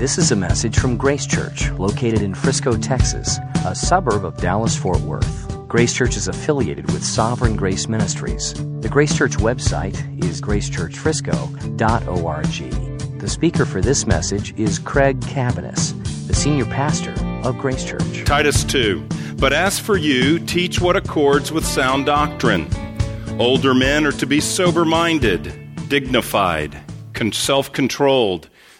This is a message from Grace Church, located in Frisco, Texas, a suburb of Dallas Fort Worth. Grace Church is affiliated with Sovereign Grace Ministries. The Grace Church website is gracechurchfrisco.org. The speaker for this message is Craig Cabaniss, the senior pastor of Grace Church. Titus 2. But as for you, teach what accords with sound doctrine. Older men are to be sober minded, dignified, self controlled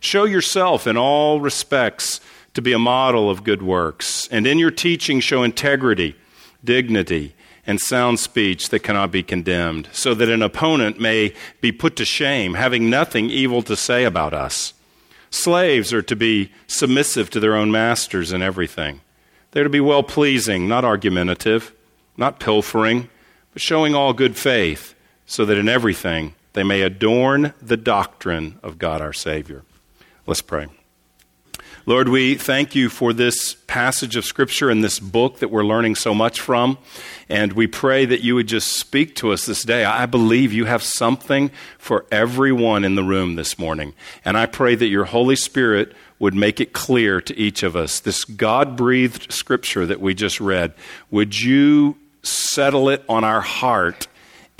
Show yourself in all respects to be a model of good works, and in your teaching, show integrity, dignity, and sound speech that cannot be condemned, so that an opponent may be put to shame, having nothing evil to say about us. Slaves are to be submissive to their own masters in everything. They're to be well pleasing, not argumentative, not pilfering, but showing all good faith, so that in everything they may adorn the doctrine of God our Savior. Let's pray. Lord, we thank you for this passage of Scripture and this book that we're learning so much from. And we pray that you would just speak to us this day. I believe you have something for everyone in the room this morning. And I pray that your Holy Spirit would make it clear to each of us. This God breathed Scripture that we just read, would you settle it on our heart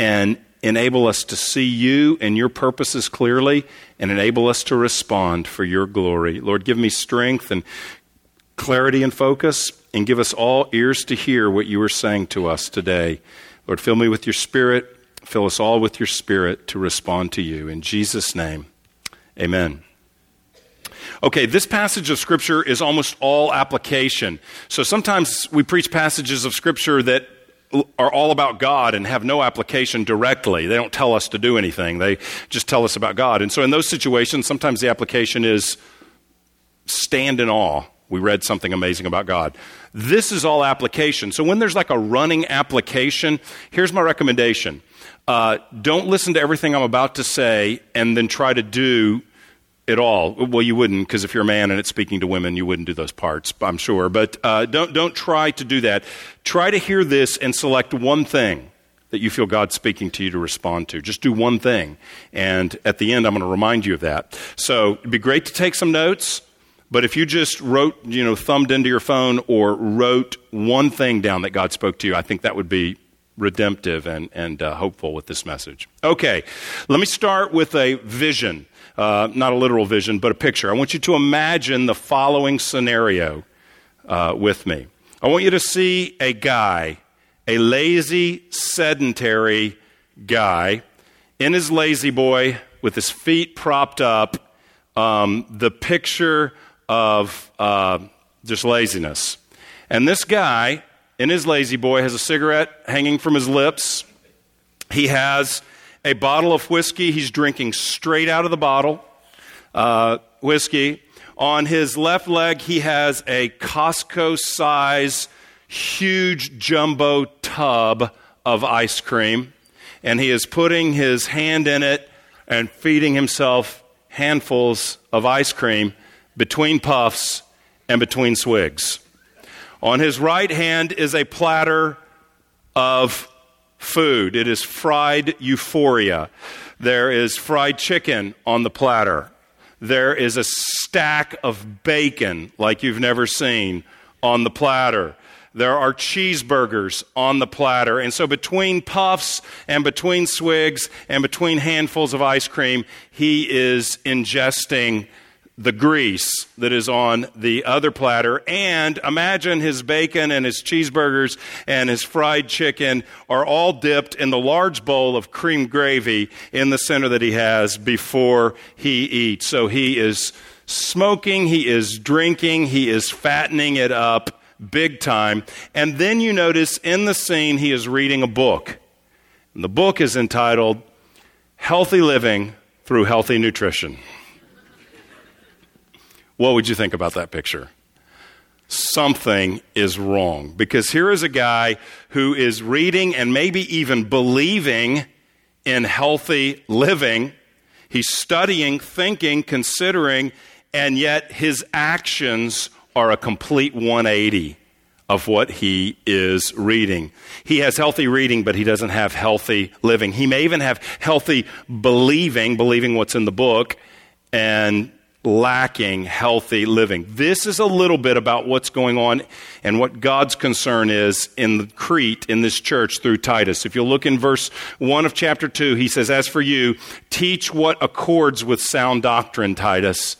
and enable us to see you and your purposes clearly and enable us to respond for your glory. Lord, give me strength and clarity and focus, and give us all ears to hear what you are saying to us today. Lord, fill me with your spirit. Fill us all with your spirit to respond to you. In Jesus' name, amen. Okay, this passage of Scripture is almost all application. So sometimes we preach passages of Scripture that are all about God and have no application directly. They don't tell us to do anything. They just tell us about God. And so in those situations, sometimes the application is stand in awe. We read something amazing about God. This is all application. So when there's like a running application, here's my recommendation. Uh, don't listen to everything I'm about to say and then try to do at all. Well, you wouldn't, because if you're a man and it's speaking to women, you wouldn't do those parts, I'm sure. But uh, don't, don't try to do that. Try to hear this and select one thing that you feel God's speaking to you to respond to. Just do one thing. And at the end, I'm going to remind you of that. So it'd be great to take some notes. But if you just wrote, you know, thumbed into your phone or wrote one thing down that God spoke to you, I think that would be redemptive and, and uh, hopeful with this message. Okay, let me start with a vision uh, not a literal vision, but a picture. I want you to imagine the following scenario uh, with me. I want you to see a guy, a lazy, sedentary guy, in his La-Z-Boy with his feet propped up, um, the picture of uh, just laziness. And this guy in his La-Z-Boy has a cigarette hanging from his lips. He has a bottle of whiskey. He's drinking straight out of the bottle uh, whiskey. On his left leg, he has a Costco size, huge jumbo tub of ice cream. And he is putting his hand in it and feeding himself handfuls of ice cream between puffs and between swigs. On his right hand is a platter of food. It is fried euphoria. There is fried chicken on the platter. There is a stack of bacon like you've never seen on the platter. There are cheeseburgers on the platter. And so, between puffs and between swigs and between handfuls of ice cream, he is ingesting the grease that is on the other platter. And imagine his bacon and his cheeseburgers and his fried chicken are all dipped in the large bowl of cream gravy in the center that he has before he eats. So he is smoking, he is drinking, he is fattening it up big time. And then you notice in the scene he is reading a book. And the book is entitled Healthy Living Through Healthy Nutrition. What would you think about that picture? something is wrong. Because here is a guy who is reading and maybe even believing in healthy living. He's studying, thinking, considering, and yet his actions are a complete 180 of what he is reading. He has healthy reading, but he doesn't have healthy living. He may even have healthy believing, believing what's in the book, and lacking healthy living. This is a little bit about what's going on and what God's concern is in Crete, in this church through Titus. If you look in verse 1 of chapter 2, he says, As for you, teach what accords with sound doctrine, Titus.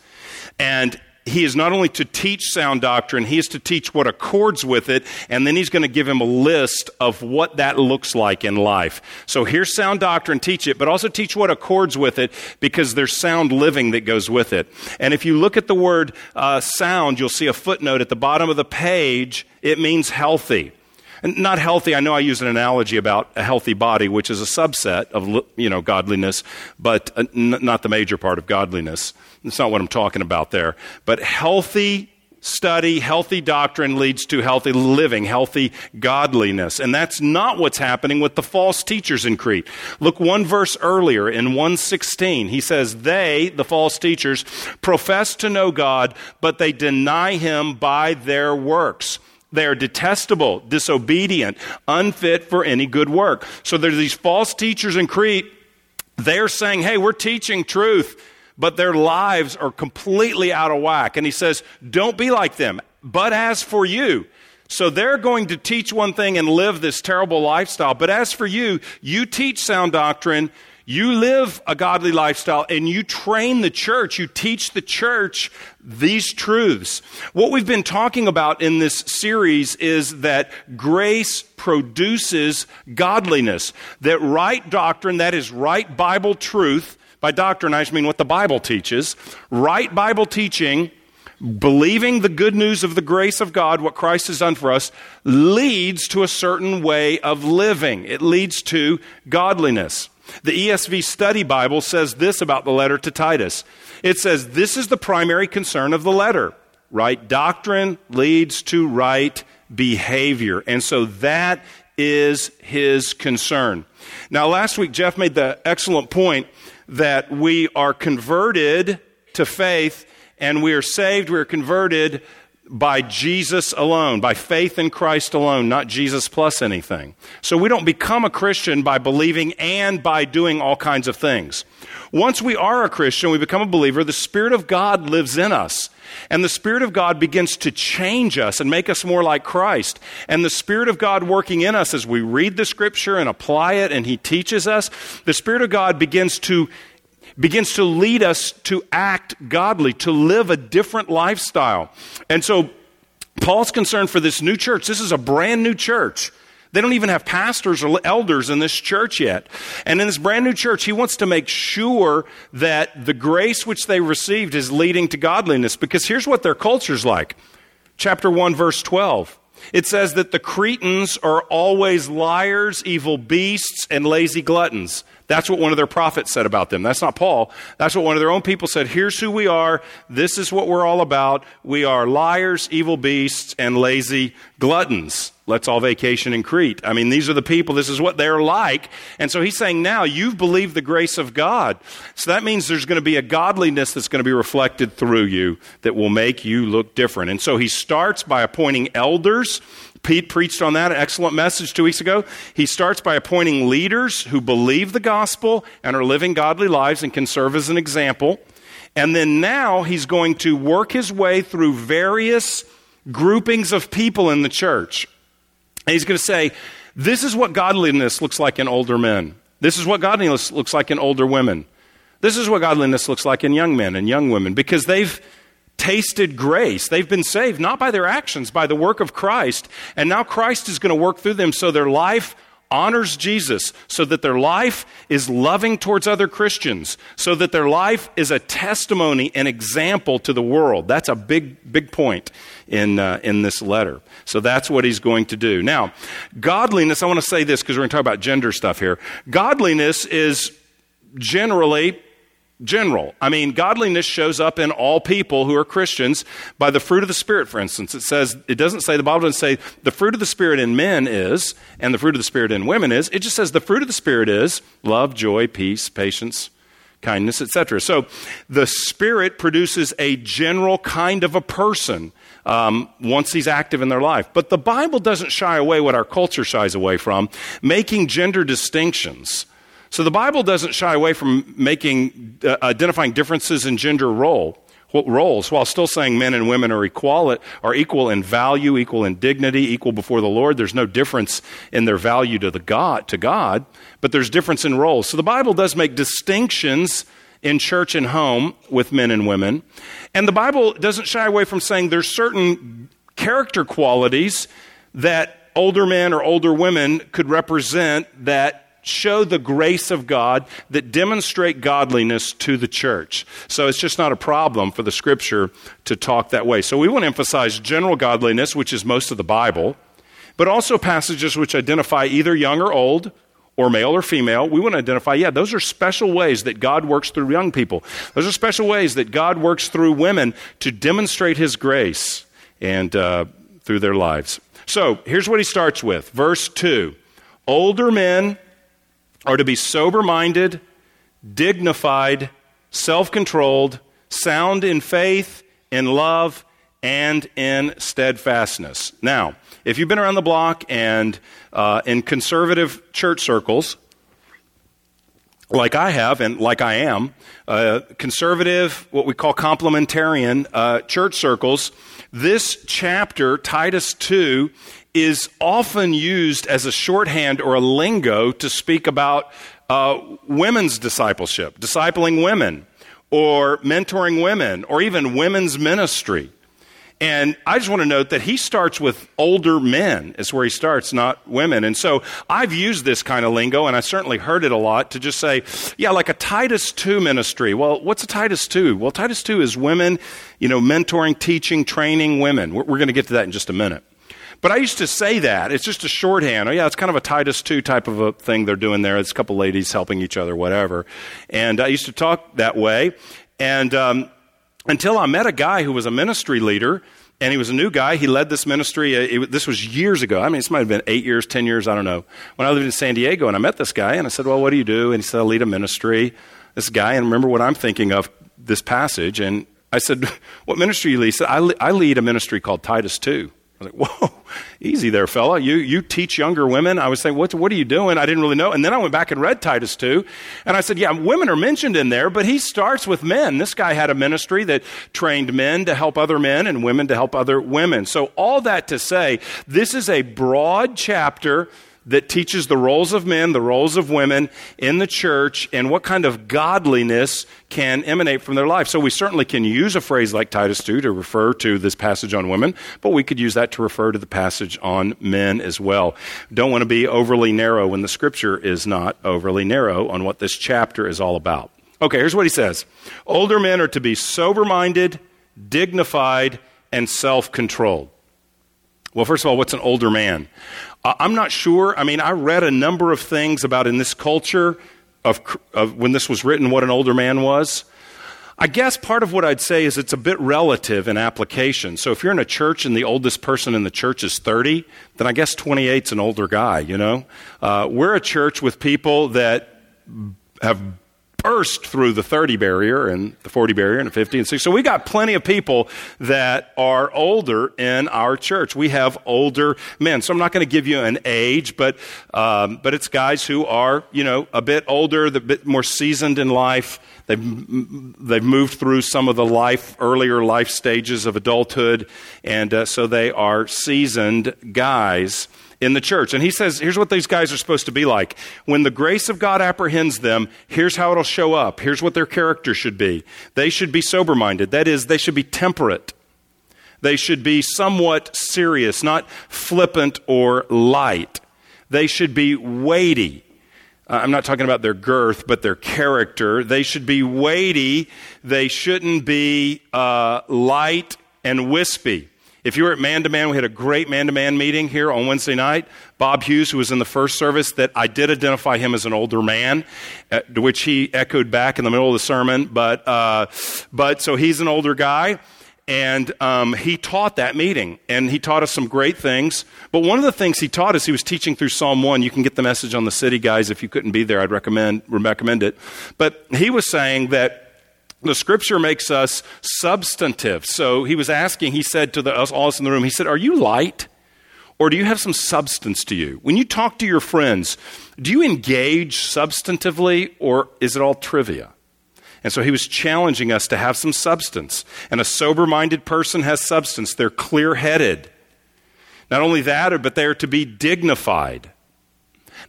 And he is not only to teach sound doctrine, he is to teach what accords with it, and then he's going to give him a list of what that looks like in life. So here's sound doctrine, teach it, but also teach what accords with it because there's sound living that goes with it. And if you look at the word uh, sound, you'll see a footnote at the bottom of the page. It means healthy. Not healthy, I know I use an analogy about a healthy body, which is a subset of you know, godliness, but uh, not the major part of godliness. That's not what I'm talking about there. But healthy study, healthy doctrine leads to healthy living, healthy godliness. And that's not what's happening with the false teachers in Crete. Look one verse earlier in 116. He says, They, the false teachers, profess to know God, but they deny him by their works. They are detestable, disobedient, unfit for any good work. So there's these false teachers in Crete. They're saying, Hey, we're teaching truth but their lives are completely out of whack. And he says, Don't be like them. But as for you, so they're going to teach one thing and live this terrible lifestyle. But as for you, you teach sound doctrine, you live a godly lifestyle, and you train the church, you teach the church these truths. What we've been talking about in this series is that grace produces godliness. That right doctrine, that is right Bible truth, by doctrine, I just mean what the Bible teaches. Right Bible teaching, believing the good news of the grace of God, what Christ has done for us, leads to a certain way of living. It leads to godliness. The ESV Study Bible says this about the letter to Titus. It says, This is the primary concern of the letter. Right doctrine leads to right behavior. And so that is his concern. Now, last week, Jeff made the excellent point that we are converted to faith and we are saved, we are converted by Jesus alone, by faith in Christ alone, not Jesus plus anything. So we don't become a Christian by believing and by doing all kinds of things. Once we are a Christian, we become a believer, the Spirit of God lives in us. And the Spirit of God begins to change us and make us more like Christ. And the Spirit of God working in us as we read the Scripture and apply it and He teaches us, the Spirit of God begins to begins to lead us to act godly, to live a different lifestyle. And so Paul's concerned for this new church. This is a brand new church. They don't even have pastors or elders in this church yet. And in this brand new church, he wants to make sure that the grace which they received is leading to godliness. Because here's what their culture's like. Chapter 1, verse 12. It says that the Cretans are always liars, evil beasts, and lazy gluttons. That's what one of their prophets said about them. That's not Paul. That's what one of their own people said. Here's who we are. This is what we're all about. We are liars, evil beasts, and lazy gluttons. Let's all vacation in Crete. I mean, these are the people. This is what they're like. And so he's saying now you've believed the grace of God. So that means there's going to be a godliness that's going to be reflected through you that will make you look different. And so he starts by appointing elders Pete preached on that, an excellent message two weeks ago. He starts by appointing leaders who believe the gospel and are living godly lives and can serve as an example. And then now he's going to work his way through various groupings of people in the church. And he's going to say, This is what godliness looks like in older men. This is what godliness looks like in older women. This is what godliness looks like in young men and young women because they've tasted grace. They've been saved not by their actions, by the work of Christ. And now Christ is going to work through them so their life honors Jesus, so that their life is loving towards other Christians, so that their life is a testimony and example to the world. That's a big, big point in, uh, in this letter. So that's what he's going to do. Now, godliness, I want to say this because we're going to talk about gender stuff here. Godliness is generally general. I mean, godliness shows up in all people who are Christians by the fruit of the Spirit, for instance. It says, it doesn't say, the Bible doesn't say the fruit of the Spirit in men is, and the fruit of the Spirit in women is. It just says the fruit of the Spirit is love, joy, peace, patience, kindness, etc. So the Spirit produces a general kind of a person. Um, once he's active in their life. But the Bible doesn't shy away what our culture shies away from, making gender distinctions. So the Bible doesn't shy away from making, uh, identifying differences in gender role roles while still saying men and women are equal, are equal in value, equal in dignity, equal before the Lord. There's no difference in their value to the God, to God, but there's difference in roles. So the Bible does make distinctions in church and home with men and women. And the Bible doesn't shy away from saying there's certain character qualities that older men or older women could represent that show the grace of God that demonstrate godliness to the church. So it's just not a problem for the scripture to talk that way. So we want to emphasize general godliness, which is most of the Bible, but also passages which identify either young or old, or male or female, we want to identify, yeah, those are special ways that God works through young people. Those are special ways that God works through women to demonstrate His grace and uh, through their lives. So here's what he starts with. Verse 2 Older men are to be sober minded, dignified, self controlled, sound in faith, in love, and in steadfastness. Now, if you've been around the block and uh, in conservative church circles, like I have and like I am, uh, conservative, what we call complementarian uh, church circles, this chapter, Titus 2, is often used as a shorthand or a lingo to speak about uh, women's discipleship, discipling women, or mentoring women, or even women's ministry. And I just want to note that he starts with older men, is where he starts, not women. And so I've used this kind of lingo, and I certainly heard it a lot to just say, yeah, like a Titus 2 ministry. Well, what's a Titus 2? Well, Titus 2 is women, you know, mentoring, teaching, training women. We're, we're going to get to that in just a minute. But I used to say that. It's just a shorthand. Oh, yeah, it's kind of a Titus 2 type of a thing they're doing there. It's a couple ladies helping each other, whatever. And I used to talk that way. And um, until I met a guy who was a ministry leader, and he was a new guy. He led this ministry. Uh, it, this was years ago. I mean, this might have been eight years, ten years, I don't know. When I lived in San Diego, and I met this guy, and I said, Well, what do you do? And he said, I lead a ministry. This guy, and remember what I'm thinking of this passage. And I said, What ministry you lead? He said, I, I lead a ministry called Titus 2. I was like, whoa, easy there, fella. You, you teach younger women. I was saying, what, what are you doing? I didn't really know. And then I went back and read Titus 2. And I said, yeah, women are mentioned in there, but he starts with men. This guy had a ministry that trained men to help other men and women to help other women. So all that to say, this is a broad chapter that teaches the roles of men, the roles of women in the church, and what kind of godliness can emanate from their life. So we certainly can use a phrase like Titus 2 to refer to this passage on women, but we could use that to refer to the passage on men as well. Don't want to be overly narrow when the scripture is not overly narrow on what this chapter is all about. Okay, here's what he says Older men are to be sober minded, dignified, and self controlled. Well, first of all, what's an older man? I'm not sure. I mean, I read a number of things about in this culture of, of when this was written what an older man was. I guess part of what I'd say is it's a bit relative in application. So if you're in a church and the oldest person in the church is 30, then I guess 28's an older guy, you know? Uh, we're a church with people that have burst through the 30 barrier and the 40 barrier and the 50 and 60. So we got plenty of people that are older in our church. We have older men. So I'm not going to give you an age, but, um, but it's guys who are, you know, a bit older, a bit more seasoned in life. They've, they've moved through some of the life, earlier life stages of adulthood. And uh, so they are seasoned guys in the church. And he says, here's what these guys are supposed to be like. When the grace of God apprehends them, here's how it'll show up. Here's what their character should be. They should be sober minded. That is, they should be temperate. They should be somewhat serious, not flippant or light. They should be weighty. Uh, I'm not talking about their girth, but their character. They should be weighty. They shouldn't be uh, light and wispy. If you were at Man to Man, we had a great man to man meeting here on Wednesday night. Bob Hughes, who was in the first service, that I did identify him as an older man, uh, which he echoed back in the middle of the sermon. But, uh, but so he's an older guy. And um, he taught that meeting, and he taught us some great things. But one of the things he taught us, he was teaching through Psalm 1. You can get the message on the city, guys. If you couldn't be there, I'd recommend, recommend it. But he was saying that the scripture makes us substantive. So he was asking, he said to the, us, all in the room, he said, Are you light? Or do you have some substance to you? When you talk to your friends, do you engage substantively, or is it all trivia? And so he was challenging us to have some substance. And a sober minded person has substance. They're clear headed. Not only that, but they're to be dignified.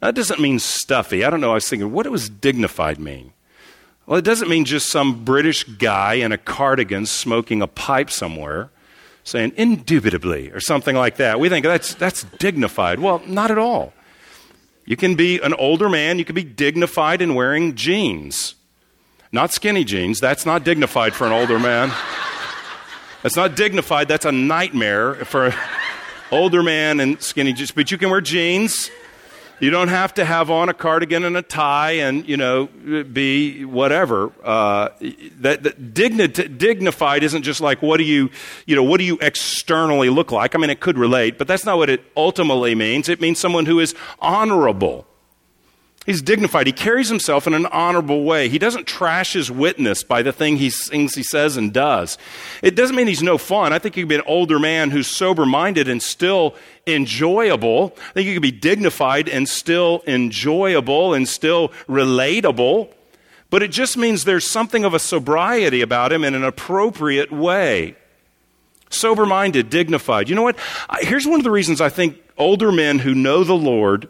Now, that doesn't mean stuffy. I don't know. I was thinking, what does dignified mean? Well, it doesn't mean just some British guy in a cardigan smoking a pipe somewhere saying indubitably or something like that. We think that's, that's dignified. Well, not at all. You can be an older man, you can be dignified in wearing jeans. Not skinny jeans. That's not dignified for an older man. That's not dignified. That's a nightmare for an older man and skinny jeans. But you can wear jeans. You don't have to have on a cardigan and a tie and, you know, be whatever. Uh, that, that digni- dignified isn't just like, what do you, you know, what do you externally look like? I mean, it could relate, but that's not what it ultimately means. It means someone who is honorable. He's dignified. He carries himself in an honorable way. He doesn't trash his witness by the thing he, things he says and does. It doesn't mean he's no fun. I think he could be an older man who's sober minded and still enjoyable. I think you can be dignified and still enjoyable and still relatable. But it just means there's something of a sobriety about him in an appropriate way. Sober minded, dignified. You know what? Here's one of the reasons I think older men who know the Lord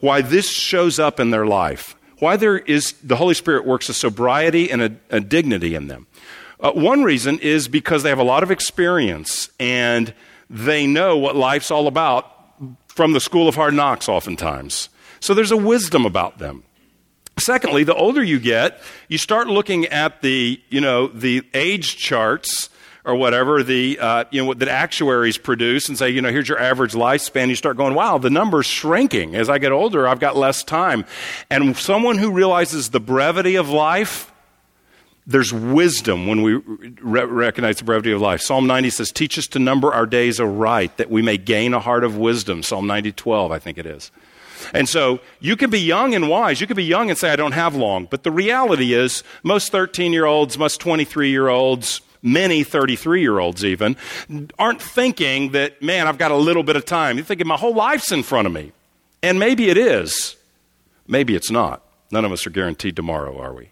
why this shows up in their life, why there is the Holy Spirit works a sobriety and a, a dignity in them. Uh, one reason is because they have a lot of experience and they know what life's all about from the school of hard knocks, oftentimes. So there's a wisdom about them. Secondly, the older you get, you start looking at the, you know, the age charts or whatever the uh, you know that actuaries produce and say you know here's your average lifespan you start going wow the number's shrinking as i get older i've got less time and someone who realizes the brevity of life there's wisdom when we re- recognize the brevity of life psalm 90 says teach us to number our days aright that we may gain a heart of wisdom psalm 90 12 i think it is and so you can be young and wise. You can be young and say, I don't have long. But the reality is, most 13 year olds, most 23 year olds, many 33 year olds even, aren't thinking that, man, I've got a little bit of time. You're thinking my whole life's in front of me. And maybe it is. Maybe it's not. None of us are guaranteed tomorrow, are we?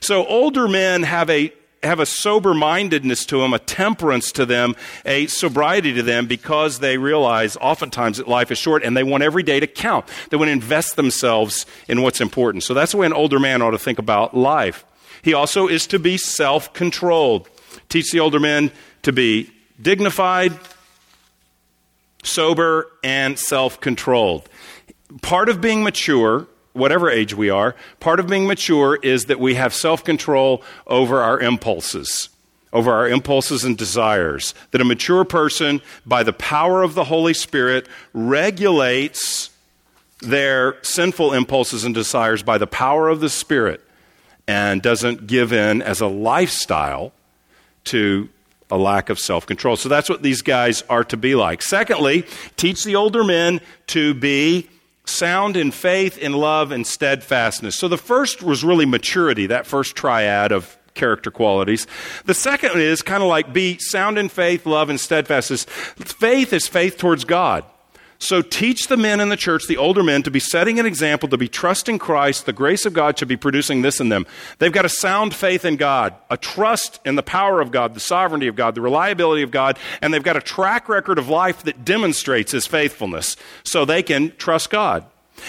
So older men have a have a sober mindedness to them, a temperance to them, a sobriety to them because they realize oftentimes that life is short and they want every day to count. They want to invest themselves in what's important. So that's the way an older man ought to think about life. He also is to be self controlled. Teach the older men to be dignified, sober, and self controlled. Part of being mature, whatever age we are, part of being mature is that we have self control over our impulses, over our impulses and desires. That a mature person, by the power of the Holy Spirit, regulates their sinful impulses and desires by the power of the Spirit and doesn't give in as a lifestyle to a lack of self control. So that's what these guys are to be like. Secondly, teach the older men to be sound in faith, in love, and steadfastness. So the first was really maturity, that first triad of character qualities. The second is kind of like be sound in faith, love, and steadfastness. Faith is faith towards God. So teach the men in the church, the older men, to be setting an example, to be trusting Christ. The grace of God should be producing this in them. They've got a sound faith in God, a trust in the power of God, the sovereignty of God, the reliability of God, and they've got a track record of life that demonstrates his faithfulness so they can trust God.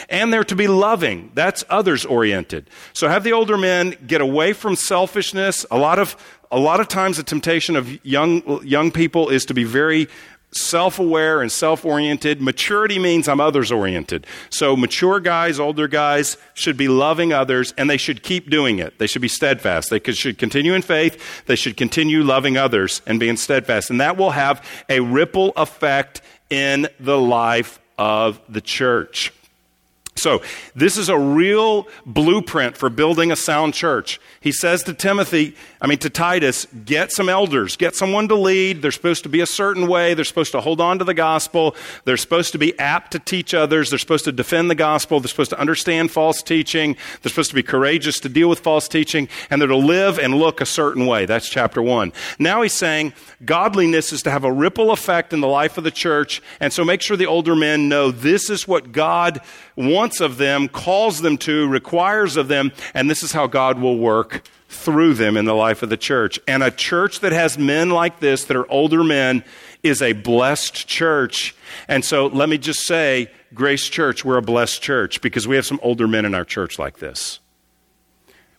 And they're to be loving. That's others oriented. So have the older men get away from selfishness. A lot of, a lot of times the temptation of young, young people is to be very self aware and self oriented. Maturity means I'm others oriented. So, mature guys, older guys should be loving others and they should keep doing it. They should be steadfast. They should continue in faith. They should continue loving others and being steadfast. And that will have a ripple effect in the life of the church. So, this is a real blueprint for building a sound church. He says to Timothy, I mean to Titus, get some elders, get someone to lead. They're supposed to be a certain way. They're supposed to hold on to the gospel. They're supposed to be apt to teach others. They're supposed to defend the gospel. They're supposed to understand false teaching. They're supposed to be courageous to deal with false teaching. And they're to live and look a certain way. That's chapter one. Now he's saying godliness is to have a ripple effect in the life of the church. And so make sure the older men know this is what God wants of them, calls them to, requires of them, and this is how God will work through them in the life of the church. And a church that has men like this, that are older men, is a blessed church. And so let me just say, Grace Church, we're a blessed church because we have some older men in our church like this.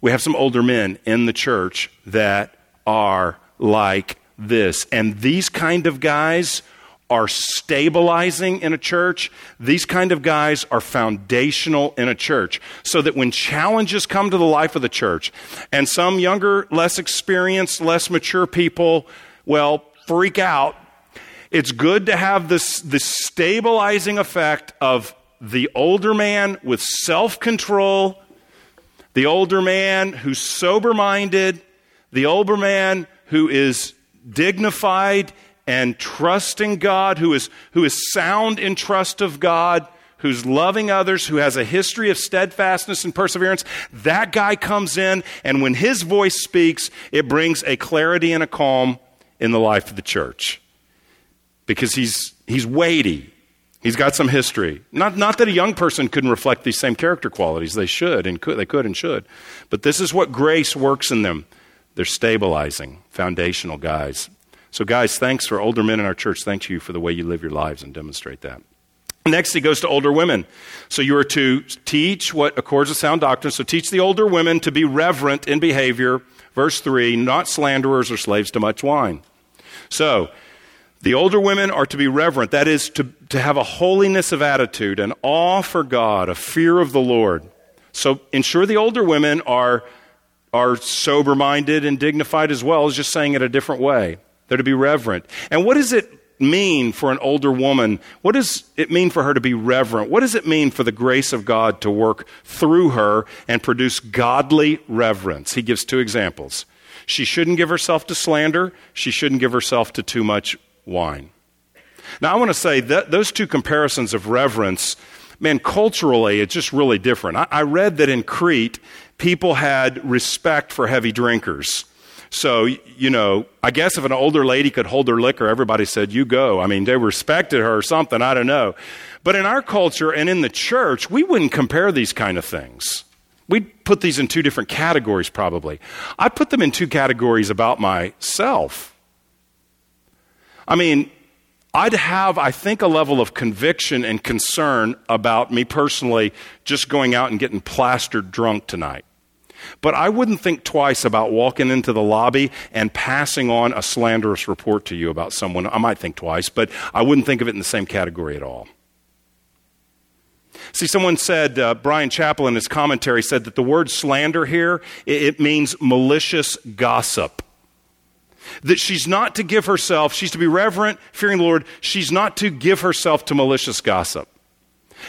We have some older men in the church that are like this. And these kind of guys are stabilizing in a church. These kind of guys are foundational in a church so that when challenges come to the life of the church and some younger, less experienced, less mature people, well, freak out, it's good to have this, this stabilizing effect of the older man with self control, the older man who's sober minded, the older man who is dignified and trusting God, who is, who is sound in trust of God, who's loving others, who has a history of steadfastness and perseverance, that guy comes in, and when his voice speaks, it brings a clarity and a calm in the life of the church. Because he's, he's weighty. He's got some history. Not, not that a young person couldn't reflect these same character qualities. They should and could, they could and should. But this is what grace works in them. They're stabilizing, foundational guys. So, guys, thanks for older men in our church. Thank you for the way you live your lives and demonstrate that. Next, he goes to older women. So, you are to teach what accords with sound doctrine. So, teach the older women to be reverent in behavior. Verse 3 not slanderers or slaves to much wine. So, the older women are to be reverent. That is, to, to have a holiness of attitude, an awe for God, a fear of the Lord. So, ensure the older women are, are sober minded and dignified as well as just saying it a different way. They're to be reverent. And what does it mean for an older woman? What does it mean for her to be reverent? What does it mean for the grace of God to work through her and produce godly reverence? He gives two examples. She shouldn't give herself to slander, she shouldn't give herself to too much wine. Now, I want to say that those two comparisons of reverence, man, culturally, it's just really different. I, I read that in Crete, people had respect for heavy drinkers. So, you know, I guess if an older lady could hold her liquor, everybody said, You go. I mean, they respected her or something. I don't know. But in our culture and in the church, we wouldn't compare these kind of things. We'd put these in two different categories, probably. I put them in two categories about myself. I mean, I'd have, I think, a level of conviction and concern about me personally just going out and getting plastered drunk tonight. But I wouldn't think twice about walking into the lobby and passing on a slanderous report to you about someone. I might think twice, but I wouldn't think of it in the same category at all. See, someone said, uh, Bryan Chapell in his commentary said that the word slander here, it, it means malicious gossip. That she's not to give herself, she's to be reverent, fearing the Lord, she's not to give herself to malicious gossip.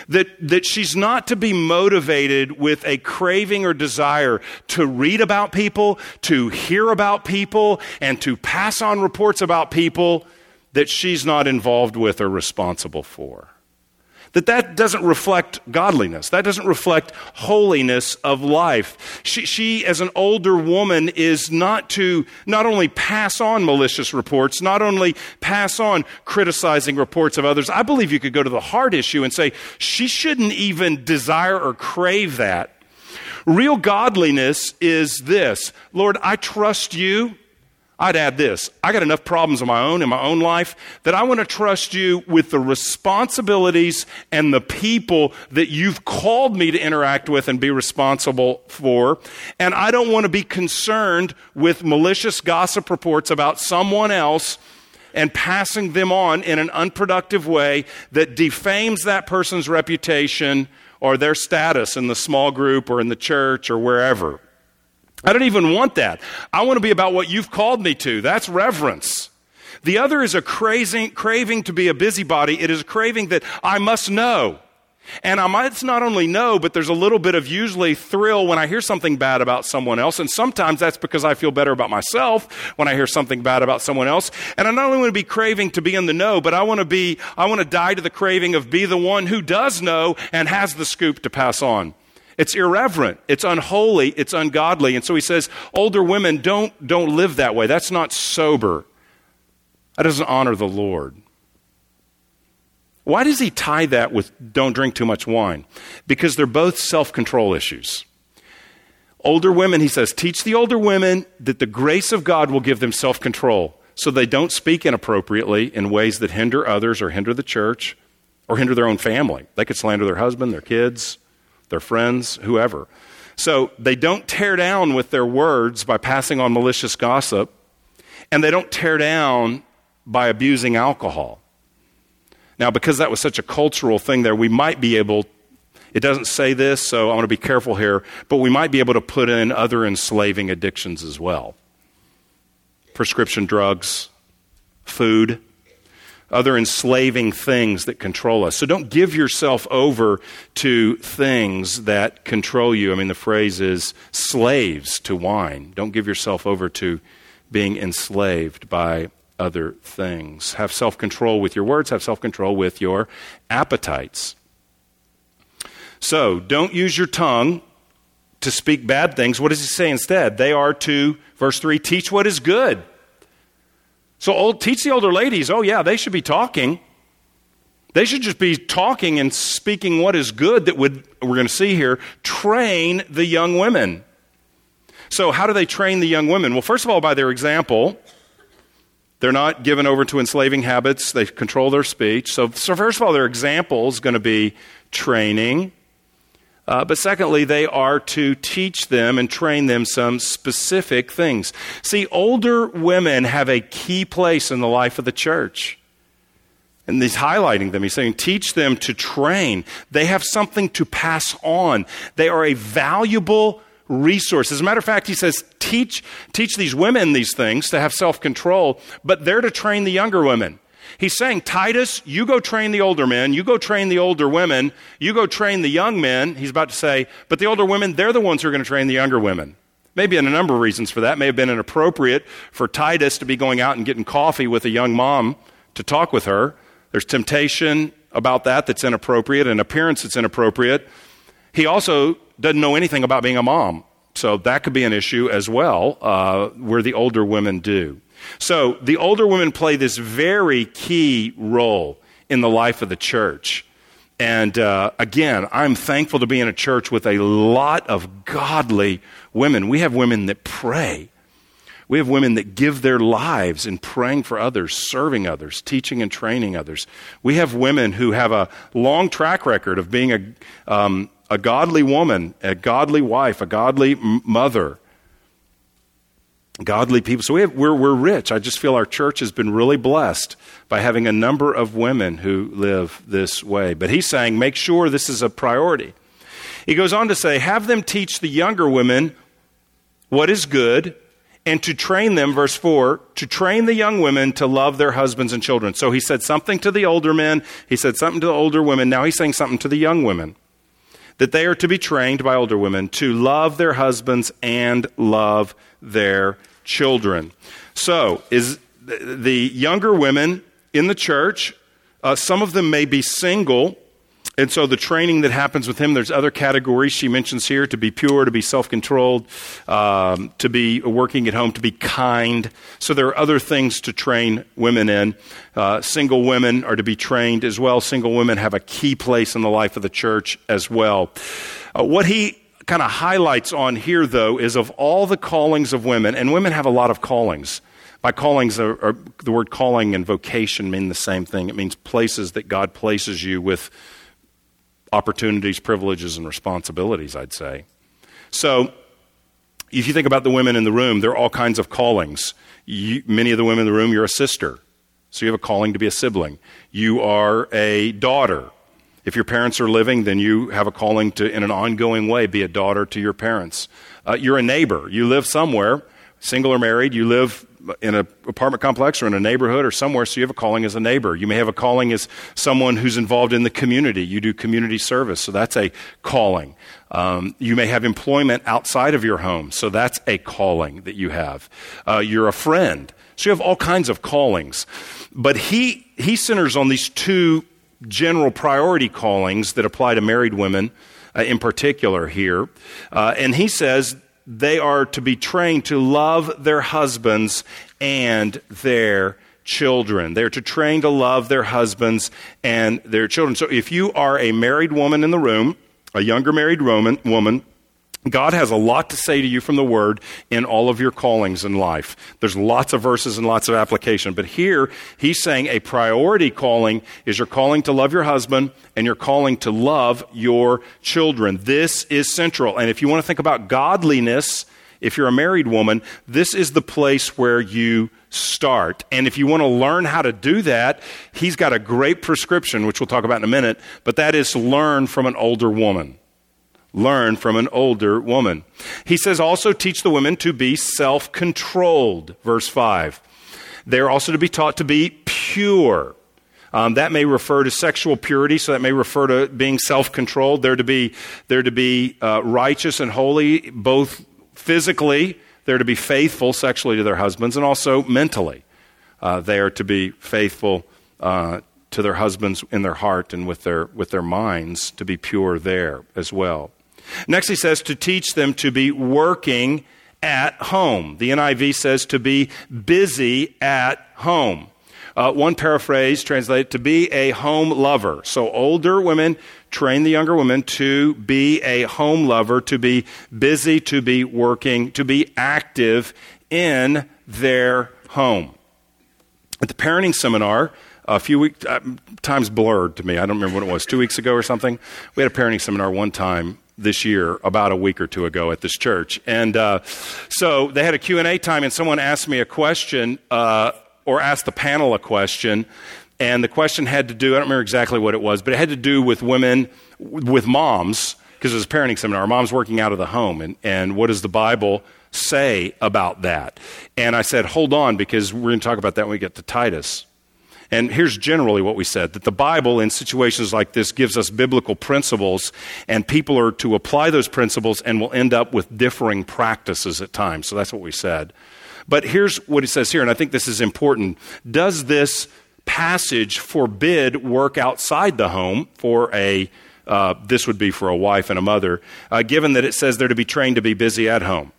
That, that she's not to be motivated with a craving or desire to read about people, to hear about people, and to pass on reports about people that she's not involved with or responsible for that that doesn't reflect godliness. That doesn't reflect holiness of life. She, she, as an older woman is not to not only pass on malicious reports not only pass on criticizing reports of others. I believe you could go to the heart issue and say she shouldn't even desire or crave that. Real godliness is this. Lord i trust you I'd add this I got enough problems of my own in my own life that I want to trust you with the responsibilities and the people that you've called me to interact with and be responsible for. And I don't want to be concerned with malicious gossip reports about someone else and passing them on in an unproductive way that defames that person's reputation or their status in the small group or in the church or wherever. I don't even want that. I want to be about what you've called me to. That's reverence. The other is a craving, craving to be a busybody. It is a craving that I must know. And I might not only know, but there's a little bit of usually thrill when I hear something bad about someone else. And sometimes that's because I feel better about myself when I hear something bad about someone else. And I not only want to be craving to be in the know, but I want to be, I want to die to the craving of be the one who does know and has the scoop to pass on. It's irreverent. It's unholy. It's ungodly. And so he says, older women don't, don't live that way. That's not sober. That doesn't honor the Lord. Why does he tie that with don't drink too much wine? Because they're both self control issues. Older women, he says, teach the older women that the grace of God will give them self control so they don't speak inappropriately in ways that hinder others or hinder the church or hinder their own family. They could slander their husband, their kids, their friends, whoever. So they don't tear down with their words by passing on malicious gossip, and they don't tear down by abusing alcohol. Now, because that was such a cultural thing there, we might be able, it doesn't say this, so I want to be careful here, but we might be able to put in other enslaving addictions as well prescription drugs, food, other enslaving things that control us. So don't give yourself over to things that control you. I mean, the phrase is slaves to wine. Don't give yourself over to being enslaved by other things. Have self control with your words, have self control with your appetites. So, don't use your tongue to speak bad things. What does he say instead? They are to, verse 3, teach what is good. So, old, teach the older ladies, oh, yeah, they should be talking. They should just be talking and speaking what is good that would, we're going to see here, train the young women. So, how do they train the young women? Well, first of all, by their example. They're not given over to enslaving habits. They control their speech. So, so first of all, their example is going to be training. Uh, but secondly, they are to teach them and train them some specific things. See, older women have a key place in the life of the church. And he's highlighting them. He's saying, teach them to train. They have something to pass on. They are a valuable resource. As a matter of fact, he says, teach, teach these women these things to have self control, but they're to train the younger women. He's saying, Titus, you go train the older men, you go train the older women, you go train the young men. He's about to say, but the older women, they're the ones who are going to train the younger women. Maybe in a number of reasons for that. May have been inappropriate for Titus to be going out and getting coffee with a young mom to talk with her. There's temptation about that that's inappropriate, an appearance that's inappropriate. He also doesn't know anything about being a mom. So that could be an issue as well, uh, where the older women do. So the older women play this very key role in the life of the church. And uh, again, I'm thankful to be in a church with a lot of godly women. We have women that pray. We have women that give their lives in praying for others, serving others, teaching and training others. We have women who have a long track record of being a, um, a godly woman, a godly wife, a godly m- mother, godly people. So we have, we're, we're rich. I just feel our church has been really blessed by having a number of women who live this way. But he's saying, make sure this is a priority. He goes on to say, have them teach the younger women what is good and to train them, verse 4, to train the young women to love their husbands and children. So he said something to the older men, he said something to the older women, now he's saying something to the young women that they are to be trained by older women to love their husbands and love their children. So, is the younger women in the church, uh, some of them may be single and so the training that happens with him, there's other categories she mentions here to be pure, to be self controlled, um, to be working at home, to be kind. So there are other things to train women in. Uh, single women are to be trained as well. Single women have a key place in the life of the church as well. Uh, what he kind of highlights on here, though, is of all the callings of women, and women have a lot of callings. By callings, are, are, the word calling and vocation mean the same thing. It means places that God places you with opportunities, privileges, and responsibilities, I'd say. So, if you think about the women in the room, there are all kinds of callings. You, many of the women in the room, you're a sister. So you have a calling to be a sibling. You are a daughter. If your parents are living, then you have a calling to, in an ongoing way, be a daughter to your parents. Uh, you're a neighbor. You live somewhere, single or married. You live in an apartment complex or in a neighborhood or somewhere, so you have a calling as a neighbor. You may have a calling as someone who's involved in the community. You do community service, so that's a calling. Um, you may have employment outside of your home, so that's a calling that you have. Uh, you're a friend, so you have all kinds of callings. But he, he centers on these two general priority callings that apply to married women uh, in particular here. Uh, and he says they are to be trained to love their husbands and their children. They're to train to love their husbands and their children. So if you are a married woman in the room, a younger married woman, woman God has a lot to say to you from the Word in all of your callings in life. There's lots of verses and lots of application. But here, he's saying a priority calling is your calling to love your husband and your calling to love your children. This is central. And if you want to think about godliness, if you're a married woman, this is the place where you start. And if you want to learn how to do that, he's got a great prescription, which we'll talk about in a minute, but that is learn from an older woman learn from an older woman. He says also teach the women to be self controlled, verse 5. They're also to be taught to be pure. Um, that may refer to sexual purity, so that may refer to being self controlled. They're to be, they're to be uh, righteous and holy, both physically, they're to be faithful sexually to their husbands, and also mentally. Uh, they are to be faithful uh, to their husbands in their heart and with their, with their minds, to be pure there as well. Next, he says to teach them to be working at home. The NIV says to be busy at home. Uh, one paraphrase translated to be a home lover. So older women train the younger women to be a home lover, to be busy, to be working, to be active in their home. At the parenting seminar, a few weeks, uh, times blurred to me. I don't remember what it was, two weeks ago or something. We had a parenting seminar one time this year about a week or two ago at this church. And uh, so they had a q&a time and someone asked me a question uh, or asked the panel a question. And the question had to do i don't remember exactly what it was but it had to do with women with moms because it was a parenting seminar moms working out of the home. And, and what does the bible say about that? And i said hold on because we're going to talk about that when we get to titus and here's generally what we said that the Bible, in situations like this, gives us biblical principles, and people are to apply those principles and will end up with differing practices at times. So that's what we said. But here's what it says here, and I think this is important. Does this passage forbid work outside the home for a uh, this would be for a wife and a mother, uh, given that it says they're to be trained to be busy at home.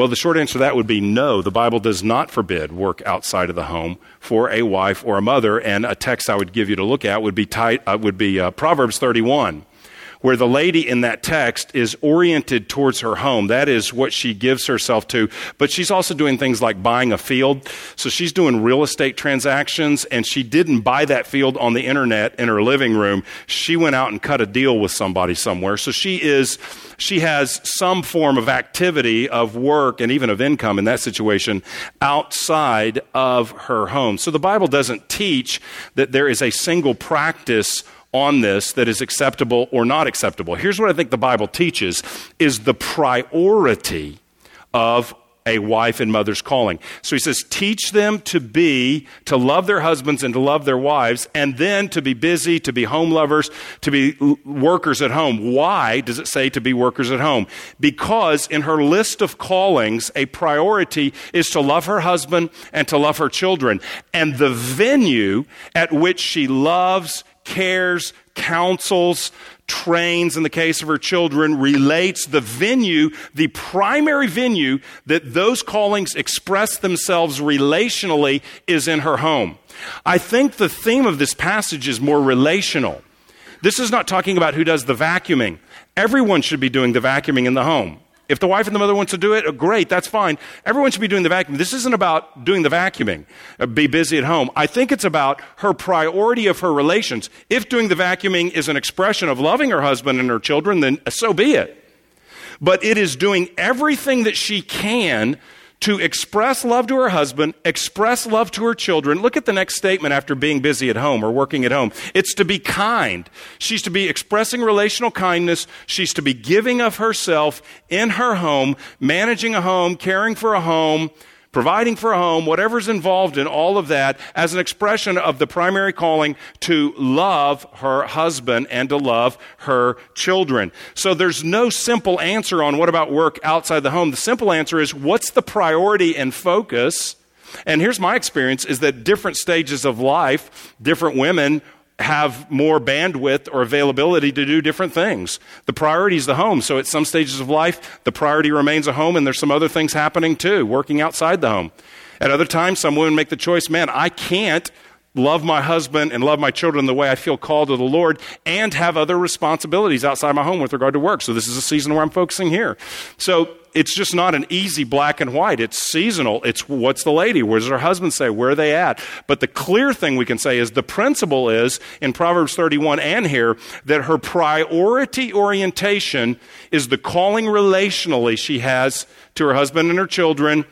Well, the short answer to that would be no. The Bible does not forbid work outside of the home for a wife or a mother. And a text I would give you to look at would be, uh, would be uh, Proverbs 31 where the lady in that text is oriented towards her home. That is what she gives herself to. But she's also doing things like buying a field. So she's doing real estate transactions, and she didn't buy that field on the internet in her living room. She went out and cut a deal with somebody somewhere. So she is she has some form of activity of work and even of income in that situation outside of her home. So the Bible doesn't teach that there is a single practice on this that is acceptable or not acceptable. Here's what I think the Bible teaches is the priority of a wife and mother's calling. So he says, teach them to be, to love their husbands and to love their wives, and then to be busy, to be home lovers, to be workers at home. Why does it say to be workers at home? Because in her list of callings, a priority is to love her husband and to love her children. And the venue at which she loves, cares, counsels, trains, in the case of her children, relates the venue, the primary venue that those callings express themselves relationally is in her home. I think the theme of this passage is more relational. This is not talking about who does the vacuuming. Everyone should be doing the vacuuming in the home. If the wife and the mother wants to do it, great, that's fine. Everyone should be doing the vacuuming. This isn't about doing the vacuuming, uh, be busy at home. I think it's about her priority of her relations. If doing the vacuuming is an expression of loving her husband and her children, then so be it. But it is doing everything that she can to express love to her husband, express love to her children. Look at the next statement after being busy at home or working at home. It's to be kind. She's to be expressing relational kindness. She's to be giving of herself in her home, managing a home, caring for a home, providing for a home, whatever's involved in all of that, as an expression of the primary calling to love her husband and to love her children. So there's no simple answer on what about work outside the home. The simple answer is what's the priority and focus? And here's my experience is that different stages of life, different women have more bandwidth or availability to do different things. The priority is the home. So at some stages of life, the priority remains a home, and there's some other things happening too, working outside the home. At other times, some women make the choice man, I can't love my husband and love my children the way I feel called to the Lord and have other responsibilities outside my home with regard to work. So this is a season where I'm focusing here. So it's just not an easy black and white. It's seasonal. It's what's the lady? Where's her husband say? Where are they at? But the clear thing we can say is the principle is in Proverbs 31 and here that her priority orientation is the calling relationally she has to her husband and her children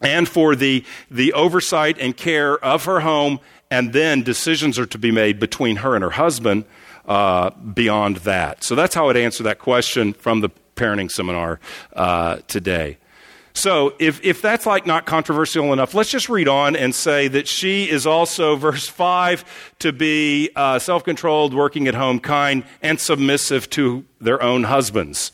and for the, the oversight and care of her home and then decisions are to be made between her and her husband uh, beyond that. So that's how I'd answer that question from the parenting seminar uh, today. So, if, if that's like not controversial enough, let's just read on and say that she is also, verse 5, to be uh, self controlled, working at home, kind, and submissive to their own husbands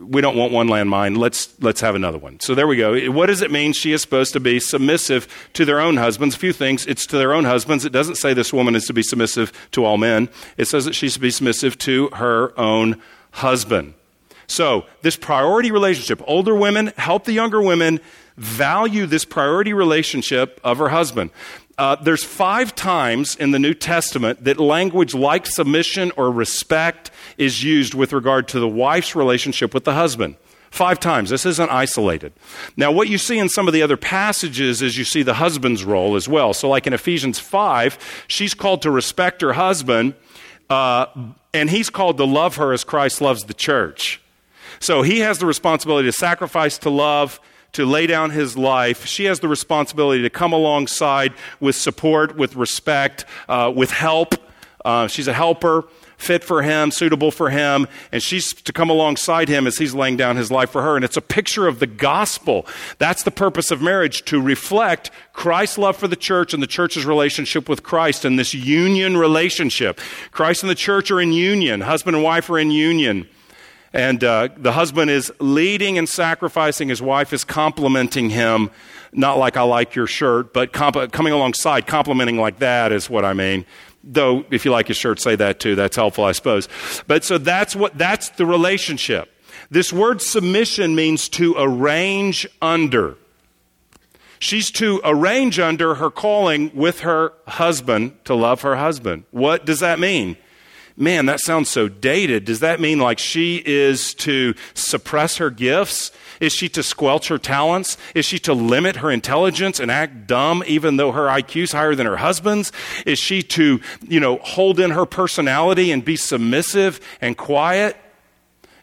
we don't want one landmine. Let's, let's have another one. So there we go. What does it mean she is supposed to be submissive to their own husbands? A few things. It's to their own husbands. It doesn't say this woman is to be submissive to all men. It says that she's to be submissive to her own husband. So, this priority relationship, older women help the younger women value this priority relationship of her husband. Uh, there's five times in the New Testament that language like submission or respect is used with regard to the wife's relationship with the husband. Five times. This isn't isolated. Now, what you see in some of the other passages is you see the husband's role as well. So, like in Ephesians 5, she's called to respect her husband, uh, and he's called to love her as Christ loves the church. So, he has the responsibility to sacrifice, to love, to lay down his life. She has the responsibility to come alongside with support, with respect, uh, with help. Uh, she's a helper, fit for him, suitable for him, and she's to come alongside him as he's laying down his life for her. And it's a picture of the gospel. That's the purpose of marriage, to reflect Christ's love for the church and the church's relationship with Christ and this union relationship. Christ and the church are in union, husband and wife are in union. And uh, the husband is leading and sacrificing. His wife is complementing him, not like I like your shirt, but comp- coming alongside, complementing like that is what I mean. Though, if you like his shirt, say that too. That's helpful, I suppose. But so that's what that's the relationship. This word submission means to arrange under. She's to arrange under her calling with her husband to love her husband. What does that mean? Man, that sounds so dated. Does that mean like she is to suppress her gifts? Is she to squelch her talents? Is she to limit her intelligence and act dumb even though her IQ is higher than her husband's? Is she to, you know, hold in her personality and be submissive and quiet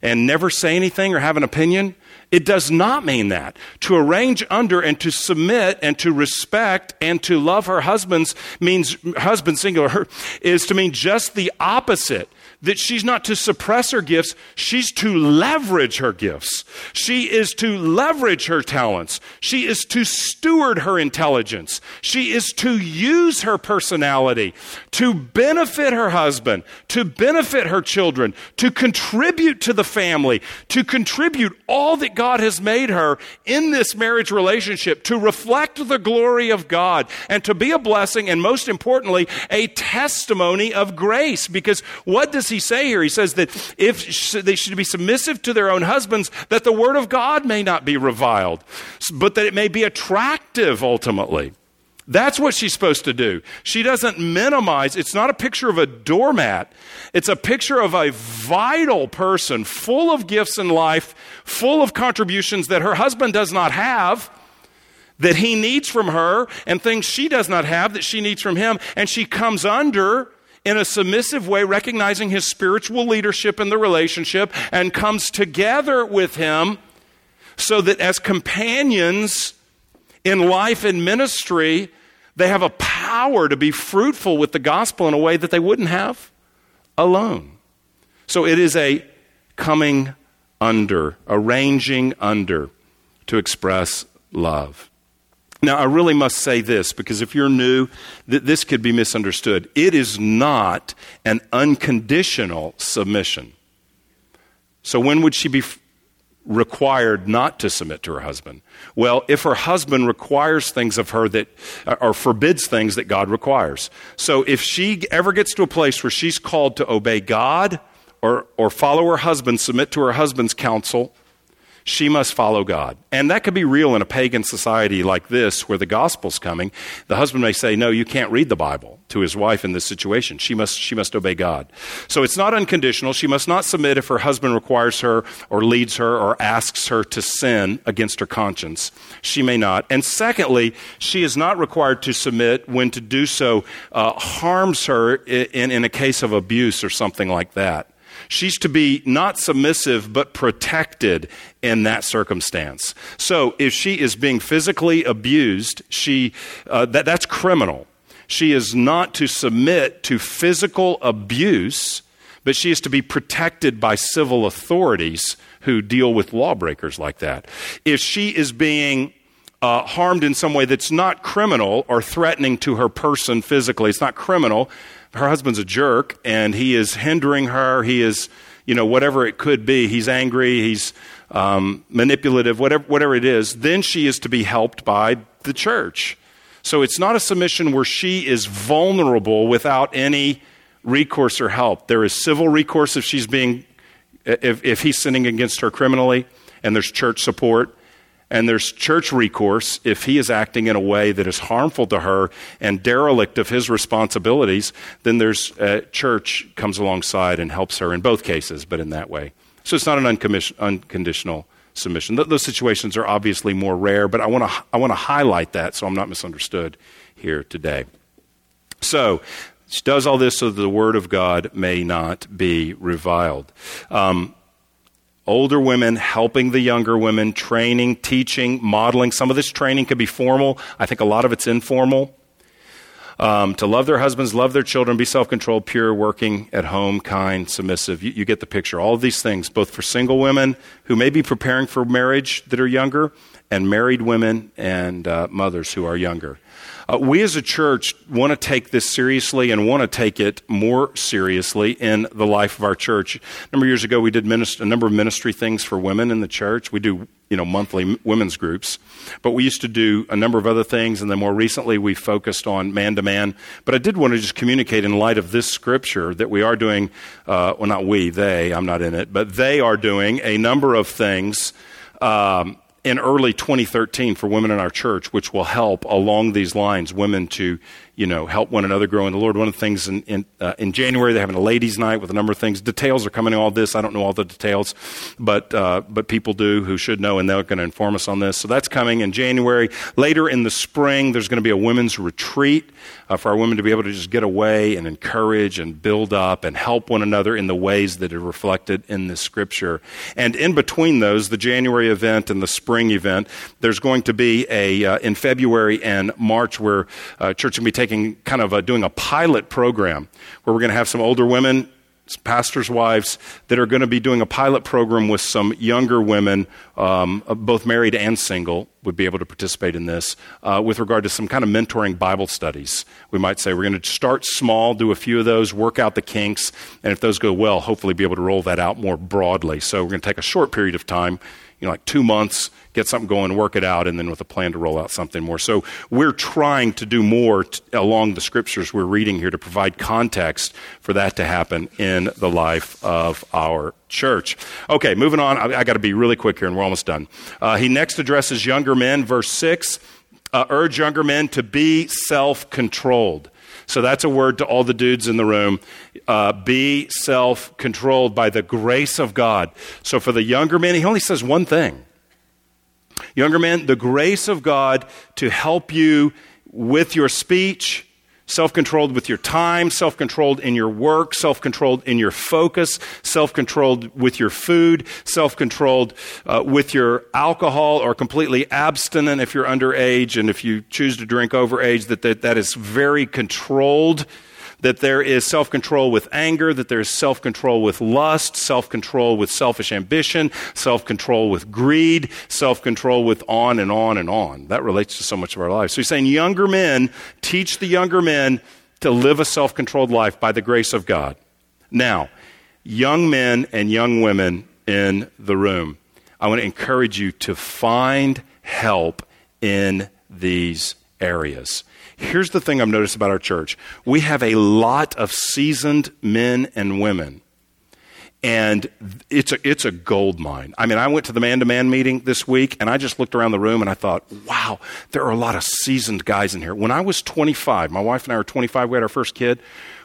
and never say anything or have an opinion? It does not mean that. To arrange under and to submit and to respect and to love her husbands means, husband singular, is to mean just the opposite that she's not to suppress her gifts, she's to leverage her gifts. She is to leverage her talents. She is to steward her intelligence. She is to use her personality to benefit her husband, to benefit her children, to contribute to the family, to contribute all that God has made her in this marriage relationship, to reflect the glory of God, and to be a blessing, and most importantly, a testimony of grace. Because what does does he say here? He says that if they should be submissive to their own husbands, that the word of God may not be reviled, but that it may be attractive ultimately. That's what she's supposed to do. She doesn't minimize. It's not a picture of a doormat. It's a picture of a vital person, full of gifts in life, full of contributions that her husband does not have, that he needs from her, and things she does not have that she needs from him. And she comes under in a submissive way, recognizing his spiritual leadership in the relationship, and comes together with him so that as companions in life and ministry, they have a power to be fruitful with the gospel in a way that they wouldn't have alone. So it is a coming under, arranging under to express love. Now, I really must say this because if you're new, th- this could be misunderstood. It is not an unconditional submission. So, when would she be f- required not to submit to her husband? Well, if her husband requires things of her that, uh, or forbids things that God requires. So, if she ever gets to a place where she's called to obey God or, or follow her husband, submit to her husband's counsel, she must follow God. And that could be real in a pagan society like this where the gospel's coming. The husband may say, No, you can't read the Bible to his wife in this situation. She must, she must obey God. So it's not unconditional. She must not submit if her husband requires her or leads her or asks her to sin against her conscience. She may not. And secondly, she is not required to submit when to do so uh, harms her in, in a case of abuse or something like that. She's to be not submissive, but protected in that circumstance. So if she is being physically abused, she, uh, that, that's criminal. She is not to submit to physical abuse, but she is to be protected by civil authorities who deal with lawbreakers like that. If she is being uh, harmed in some way that's not criminal or threatening to her person physically, it's not criminal, her husband's a jerk and he is hindering her. He is, you know, whatever it could be. He's angry. He's um, manipulative, whatever, whatever it is. Then she is to be helped by the church. So it's not a submission where she is vulnerable without any recourse or help. There is civil recourse if she's being, if, if he's sinning against her criminally, and there's church support and there's church recourse if he is acting in a way that is harmful to her and derelict of his responsibilities then there's uh, church comes alongside and helps her in both cases but in that way. So it's not an unconditional submission. Th- those situations are obviously more rare but i want to i want to highlight that so i'm not misunderstood here today. So she does all this so that the word of god may not be reviled. Um, older women helping the younger women, training, teaching, modeling. Some of this training could be formal. I think a lot of it's informal. Um, to love their husbands, love their children, be self controlled, pure, working at home, kind, submissive. You, you, get the picture. All of these things, both for single women who may be preparing for marriage that are younger, and married women and uh, mothers who are younger. Uh, we as a church want to take this seriously and want to take it more seriously in the life of our church. A number of years ago, we did a number of ministry things for women in the church. We do you know monthly women's groups but we used to do a number of other things and then more recently we focused on man to man but i did want to just communicate in light of this scripture that we are doing uh, well not we they i'm not in it but they are doing a number of things um, in early 2013 for women in our church, which will help along these lines, women to you know, help one another grow in the Lord. One of the things in, in, uh, in January, they're having a ladies' night with a number of things. Details are coming in all this. I don't know all the details, but, uh, but people do who should know, and they're going to inform us on this. So that's coming in January. Later in the spring, there's going to be a women's retreat uh, for our women to be able to just get away and encourage and build up and help one another in the ways that are reflected in the scripture. And in between those, the January event and the spring event, there's going to be a, uh, in February and March, where uh, church will be taking taking kind of a, doing a pilot program where we're going to have some older women pastors' wives that are going to be doing a pilot program with some younger women, um, both married and single, would be able to participate in this uh, with regard to some kind of mentoring Bible studies. We might say we're going to start small, do a few of those, work out the kinks, and if those go well, hopefully be able to roll that out more broadly. So we're going to take a short period of time you know, like two months, get something going, work it out, and then with a plan to roll out something more. So we're trying to do more t- along the scriptures we're reading here to provide context for that to happen in the life of our church. Okay, moving on. I, I got to be really quick here, and we're almost done. Uh, he next addresses younger men, verse 6. Uh, urge younger men to be self controlled. So that's a word to all the dudes in the room. Uh, be self controlled by the grace of God. So for the younger men, he only says one thing. Younger men, the grace of God to help you with your speech, Self controlled with your time, self controlled in your work, self controlled in your focus, self controlled with your food, self controlled uh, with your alcohol, or completely abstinent if you're underage and if you choose to drink overage, that, that, that is very controlled that there is self control with anger, that there is self control with lust, self control with selfish ambition, self control with greed, self control with on and on and on. That relates to so much of our lives. So he's saying, younger men, teach the younger men to live a self controlled life by the grace of God. Now, young men and young women in the room, I want to encourage you to find help in these areas. Here's the thing I've noticed about our church we have a lot of seasoned men and women. And it's a, it's a gold mine. I mean, I went to the man to man meeting this week and I just looked around the room and I thought, wow, there are a lot of seasoned guys in here. When I was 25, my wife and I were 25, we had our first kid.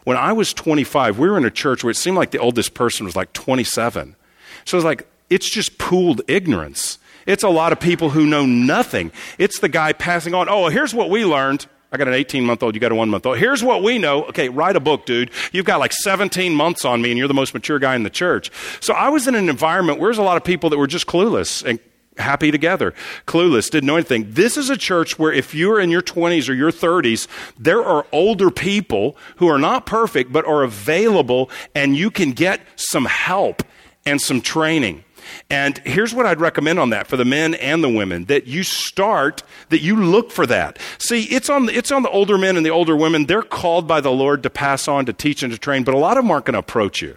When I was 25, we were in a church where it seemed like the oldest person was like 27. So it was like, it's just pooled ignorance. It's a lot of people who know nothing. It's the guy passing on, oh, here's what we learned. I got an 18 month old, you got a one month old. Here's what we know. Okay, write a book, dude. You've got like 17 months on me and you're the most mature guy in the church. So I was in an environment where there's a lot of people that were just clueless and happy together, clueless, didn't know anything. This is a church where if you're in your 20s or your 30s, there are older people who are not perfect but are available and you can get some help and some training. And here's what I'd recommend on that for the men and the women that you start, that you look for that. See, it's on the, it's on the older men and the older women. They're called by the Lord to pass on, to teach, and to train, but a lot of them aren't going to approach you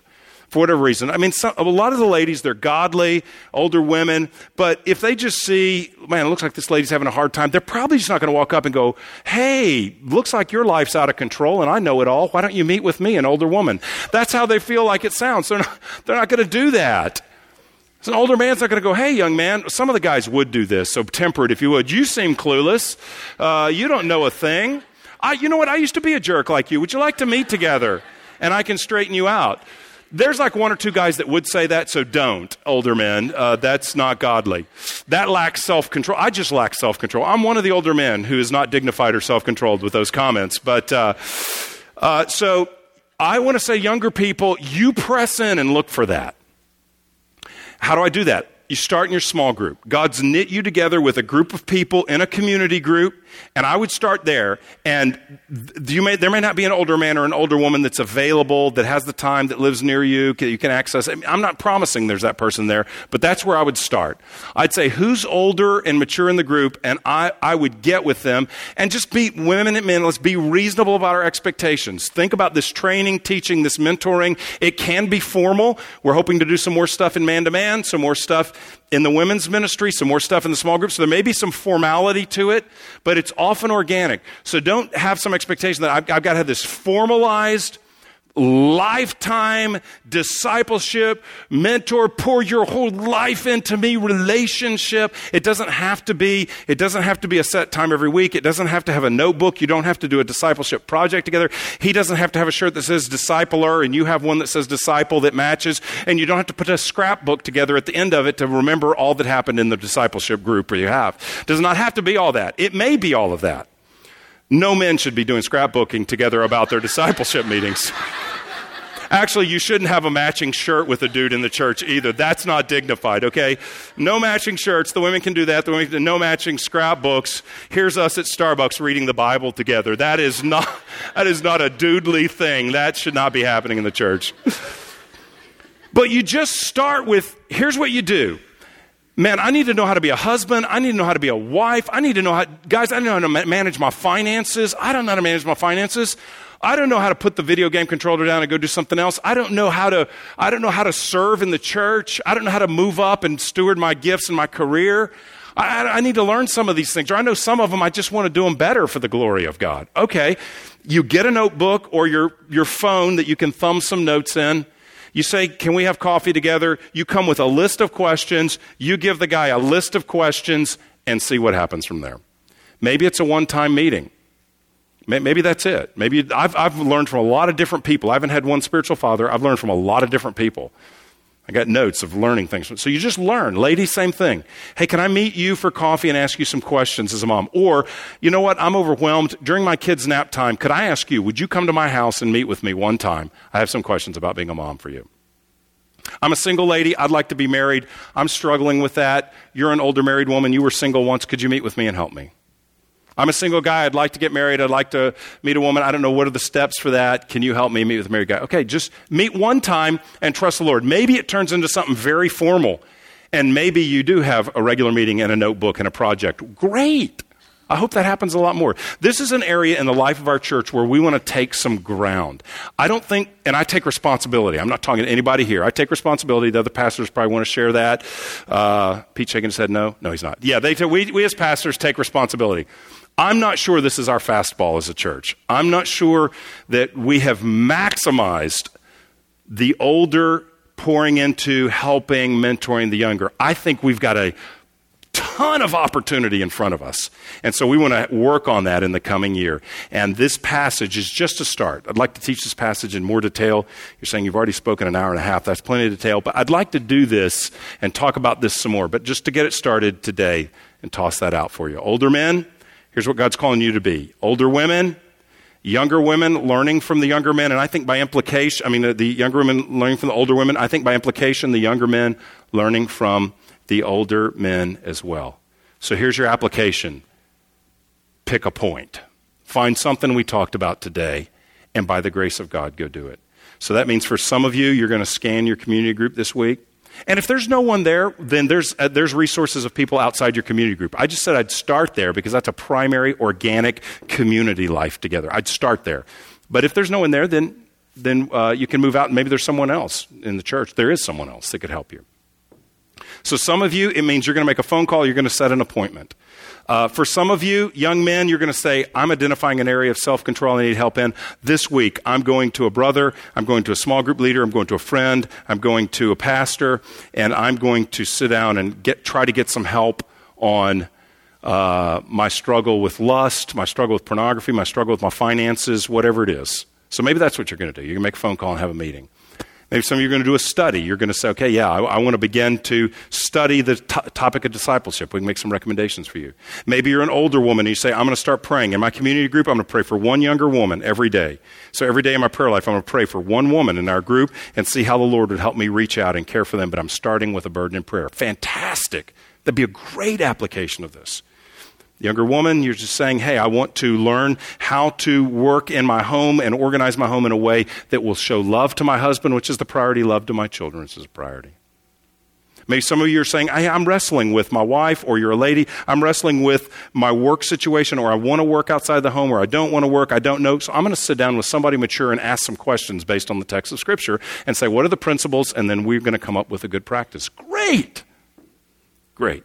for whatever reason. I mean, some, a lot of the ladies, they're godly, older women, but if they just see, man, it looks like this lady's having a hard time, they're probably just not going to walk up and go, hey, looks like your life's out of control and I know it all. Why don't you meet with me, an older woman? That's how they feel like it sounds. They're not, they're not going to do that. An older man's not going to go, hey, young man, some of the guys would do this, so temper it if you would. You seem clueless. Uh, you don't know a thing. I, you know what? I used to be a jerk like you. Would you like to meet together? And I can straighten you out. There's like one or two guys that would say that, so don't, older men. Uh, that's not godly. That lacks self control. I just lack self control. I'm one of the older men who is not dignified or self controlled with those comments. But uh, uh, so I want to say, younger people, you press in and look for that. How do I do that? You start in your small group. God's knit you together with a group of people in a community group and I would start there. And may, there may not be an older man or an older woman that's available, that has the time, that lives near you, that you can access. I'm not promising there's that person there, but that's where I would start. I'd say, who's older and mature in the group? And I, I would get with them and just be women and men. Let's be reasonable about our expectations. Think about this training, teaching, this mentoring. It can be formal. We're hoping to do some more stuff in man to man, some more stuff in the women's ministry, some more stuff in the small group. So there may be some formality to it, but it's often organic. So don't have some expectation that I've, I've got to have this formalized lifetime discipleship, mentor, pour your whole life into me relationship. It doesn't have to be, it doesn't have to be a set time every week. It doesn't have to have a notebook. You don't have to do a discipleship project together. He doesn't have to have a shirt that says discipler and you have one that says disciple that matches. And you don't have to put a scrapbook together at the end of it to remember all that happened in the discipleship group you have. It does not have to be all that. It may be all of that. No men should be doing scrapbooking together about their discipleship meetings. Actually, you shouldn't have a matching shirt with a dude in the church either. That's not dignified, okay? No matching shirts. The women can do that. The women can, no matching scrapbooks. Here's us at Starbucks reading the Bible together. That is not, that is not a doodly thing. That should not be happening in the church. but you just start with here's what you do. Man, I need to know how to be a husband. I need to know how to be a wife. I need to know how, guys, I don't know how to manage my finances. I don't know how to manage my finances. I don't know how to put the video game controller down and go do something else. I don't know how to, I don't know how to serve in the church. I don't know how to move up and steward my gifts and my career. I, I need to learn some of these things. Or I know some of them, I just want to do them better for the glory of God. Okay. You get a notebook or your, your phone that you can thumb some notes in. You say, Can we have coffee together? You come with a list of questions. You give the guy a list of questions and see what happens from there. Maybe it's a one time meeting. Maybe that's it. Maybe I've, I've learned from a lot of different people. I haven't had one spiritual father. I've learned from a lot of different people. I got notes of learning things. So you just learn. Ladies, same thing. Hey, can I meet you for coffee and ask you some questions as a mom? Or, you know what? I'm overwhelmed. During my kids' nap time, could I ask you, would you come to my house and meet with me one time? I have some questions about being a mom for you. I'm a single lady. I'd like to be married. I'm struggling with that. You're an older married woman. You were single once. Could you meet with me and help me? I'm a single guy. I'd like to get married. I'd like to meet a woman. I don't know what are the steps for that. Can you help me meet with a married guy? Okay, just meet one time and trust the Lord. Maybe it turns into something very formal. And maybe you do have a regular meeting and a notebook and a project. Great. I hope that happens a lot more. This is an area in the life of our church where we want to take some ground. I don't think, and I take responsibility. I'm not talking to anybody here. I take responsibility. The other pastors probably want to share that. Uh, Pete shaking said no. No, he's not. Yeah, they, we, we as pastors take responsibility. I'm not sure this is our fastball as a church. I'm not sure that we have maximized the older pouring into helping, mentoring the younger. I think we've got a ton of opportunity in front of us. And so we want to work on that in the coming year. And this passage is just a start. I'd like to teach this passage in more detail. You're saying you've already spoken an hour and a half. That's plenty of detail. But I'd like to do this and talk about this some more. But just to get it started today and toss that out for you. Older men, Here's what God's calling you to be older women, younger women learning from the younger men, and I think by implication, I mean, uh, the younger women learning from the older women, I think by implication, the younger men learning from the older men as well. So here's your application pick a point, find something we talked about today, and by the grace of God, go do it. So that means for some of you, you're going to scan your community group this week. And if there's no one there, then there's, uh, there's resources of people outside your community group. I just said I'd start there because that's a primary organic community life together. I'd start there. But if there's no one there, then, then uh, you can move out and maybe there's someone else in the church. There is someone else that could help you. So some of you, it means you're going to make a phone call, you're going to set an appointment. Uh, for some of you, young men, you're going to say, I'm identifying an area of self control I need help in. This week, I'm going to a brother, I'm going to a small group leader, I'm going to a friend, I'm going to a pastor, and I'm going to sit down and get, try to get some help on uh, my struggle with lust, my struggle with pornography, my struggle with my finances, whatever it is. So maybe that's what you're going to do. You can make a phone call and have a meeting. Maybe some of you are going to do a study. You're going to say, okay, yeah, I, I want to begin to study the t- topic of discipleship. We can make some recommendations for you. Maybe you're an older woman and you say, I'm going to start praying. In my community group, I'm going to pray for one younger woman every day. So every day in my prayer life, I'm going to pray for one woman in our group and see how the Lord would help me reach out and care for them. But I'm starting with a burden in prayer. Fantastic. That'd be a great application of this. Younger woman, you're just saying, hey, I want to learn how to work in my home and organize my home in a way that will show love to my husband, which is the priority, love to my children, which is a priority. Maybe some of you are saying, hey, I'm wrestling with my wife, or you're a lady, I'm wrestling with my work situation, or I want to work outside the home, or I don't want to work, I don't know. So I'm going to sit down with somebody mature and ask some questions based on the text of Scripture and say, what are the principles? And then we're going to come up with a good practice. Great! Great.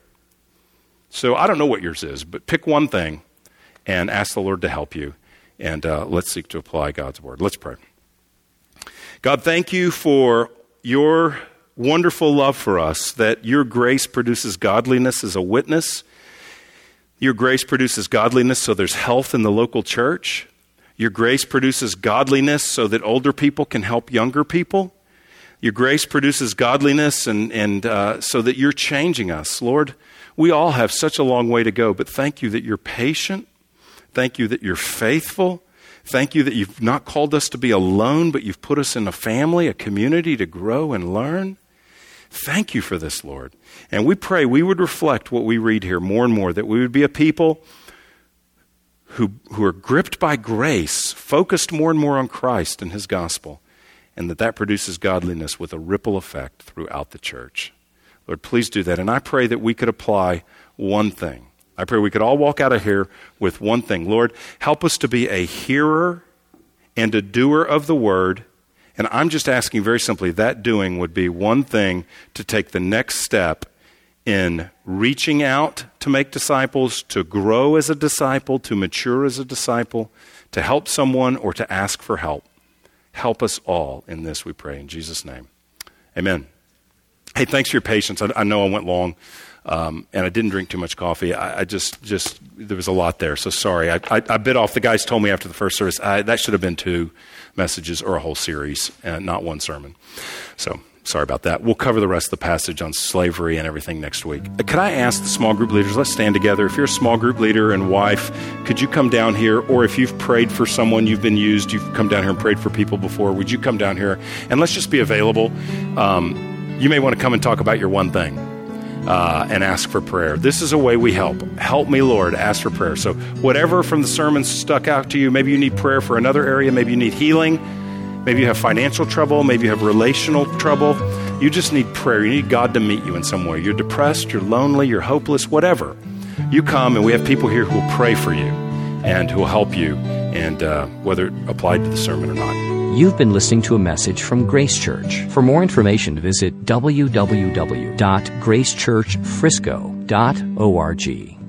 So I don't know what yours is, but pick one thing and ask the Lord to help you. And uh, let's seek to apply God's word. Let's pray. God, thank you for your wonderful love for us, that your grace produces godliness as a witness. Your grace produces godliness so there's health in the local church. Your grace produces godliness so that older people can help younger people. Your grace produces godliness and, and uh, so that you're changing us. Lord, we all have such a long way to go, but thank you that you're patient. Thank you that you're faithful. Thank you that you've not called us to be alone, but you've put us in a family, a community to grow and learn. Thank you for this, Lord. And we pray we would reflect what we read here more and more, that we would be a people who, who are gripped by grace, focused more and more on Christ and his gospel, and that that produces godliness with a ripple effect throughout the church. Lord, please do that. And I pray that we could apply one thing. I pray we could all walk out of here with one thing. Lord, help us to be a hearer and a doer of the word. And I'm just asking very simply that doing would be one thing to take the next step in reaching out to make disciples, to grow as a disciple, to mature as a disciple, to help someone, or to ask for help. Help us all in this, we pray. In Jesus' name. Amen. Hey, thanks for your patience. I, I know I went long, um, and I didn't drink too much coffee. I, I, just, just there was a lot there, so sorry. I, I, I bit off. The guys told me after the first service that should have been two messages or a whole series, and not one sermon. So Sorry about that. We'll cover the rest of the passage on slavery and everything next week. Uh, could I ask the small group leaders, let's stand together. If you're a small group leader and wife, could you come down here? Or if you've prayed for someone, you've been used, you've come down here and prayed for people before, would you come down here and let's just be available? Um, you may want to come and talk about your one thing. Uh, and ask for prayer. This is a way we help. Help me, Lord. Ask for prayer. So, whatever from the sermon stuck out to you, maybe you need prayer for another area, maybe you need healing, Maybe you have financial trouble. Maybe you have relational trouble. You just need prayer. You need God to meet you in some way. You're depressed, you're lonely, you're hopeless, whatever. You come, and we have people here who will pray for you and who will help you, and uh, whether it applied to the sermon or not. You've been listening to a message from Grace Church. For more information, visit www.gracechurchfrisco.org.